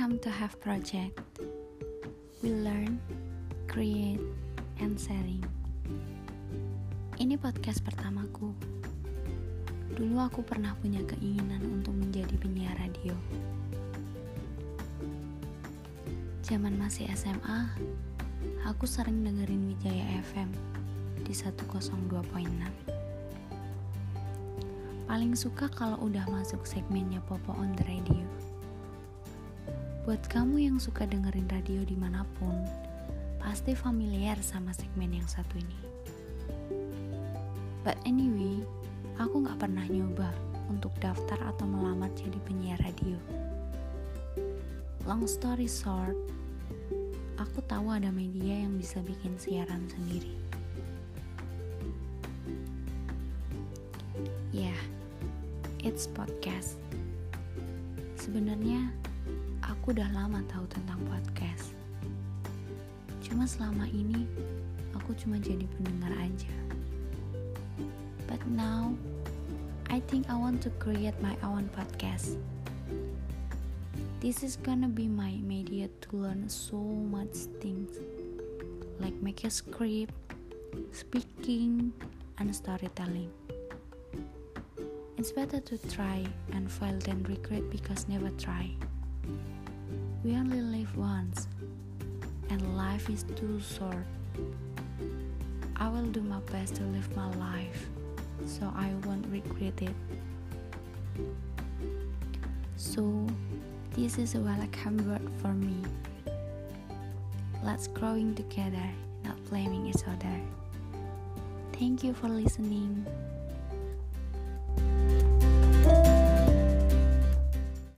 Life Project. We learn, create, and sharing. Ini podcast pertamaku. Dulu aku pernah punya keinginan untuk menjadi penyiar radio. Zaman masih SMA, aku sering dengerin Wijaya FM di 102.6. Paling suka kalau udah masuk segmennya Popo on the Radio. Buat kamu yang suka dengerin radio di mana pun, pasti familiar sama segmen yang satu ini. But anyway, aku gak pernah nyoba untuk daftar atau melamar jadi penyiar radio. Long story short, aku tahu ada media yang bisa bikin siaran sendiri. Ya, yeah, it's podcast. Sebenarnya aku udah lama tahu tentang podcast. Cuma selama ini aku cuma jadi pendengar aja. But now I think I want to create my own podcast. This is gonna be my media to learn so much things like make a script, speaking, and storytelling. It's better to try and fail than regret because never try. We only live once, and life is too short. I will do my best to live my life so I won't regret it. So, this is a welcome word for me. Let's growing together, not blaming each other. Thank you for listening.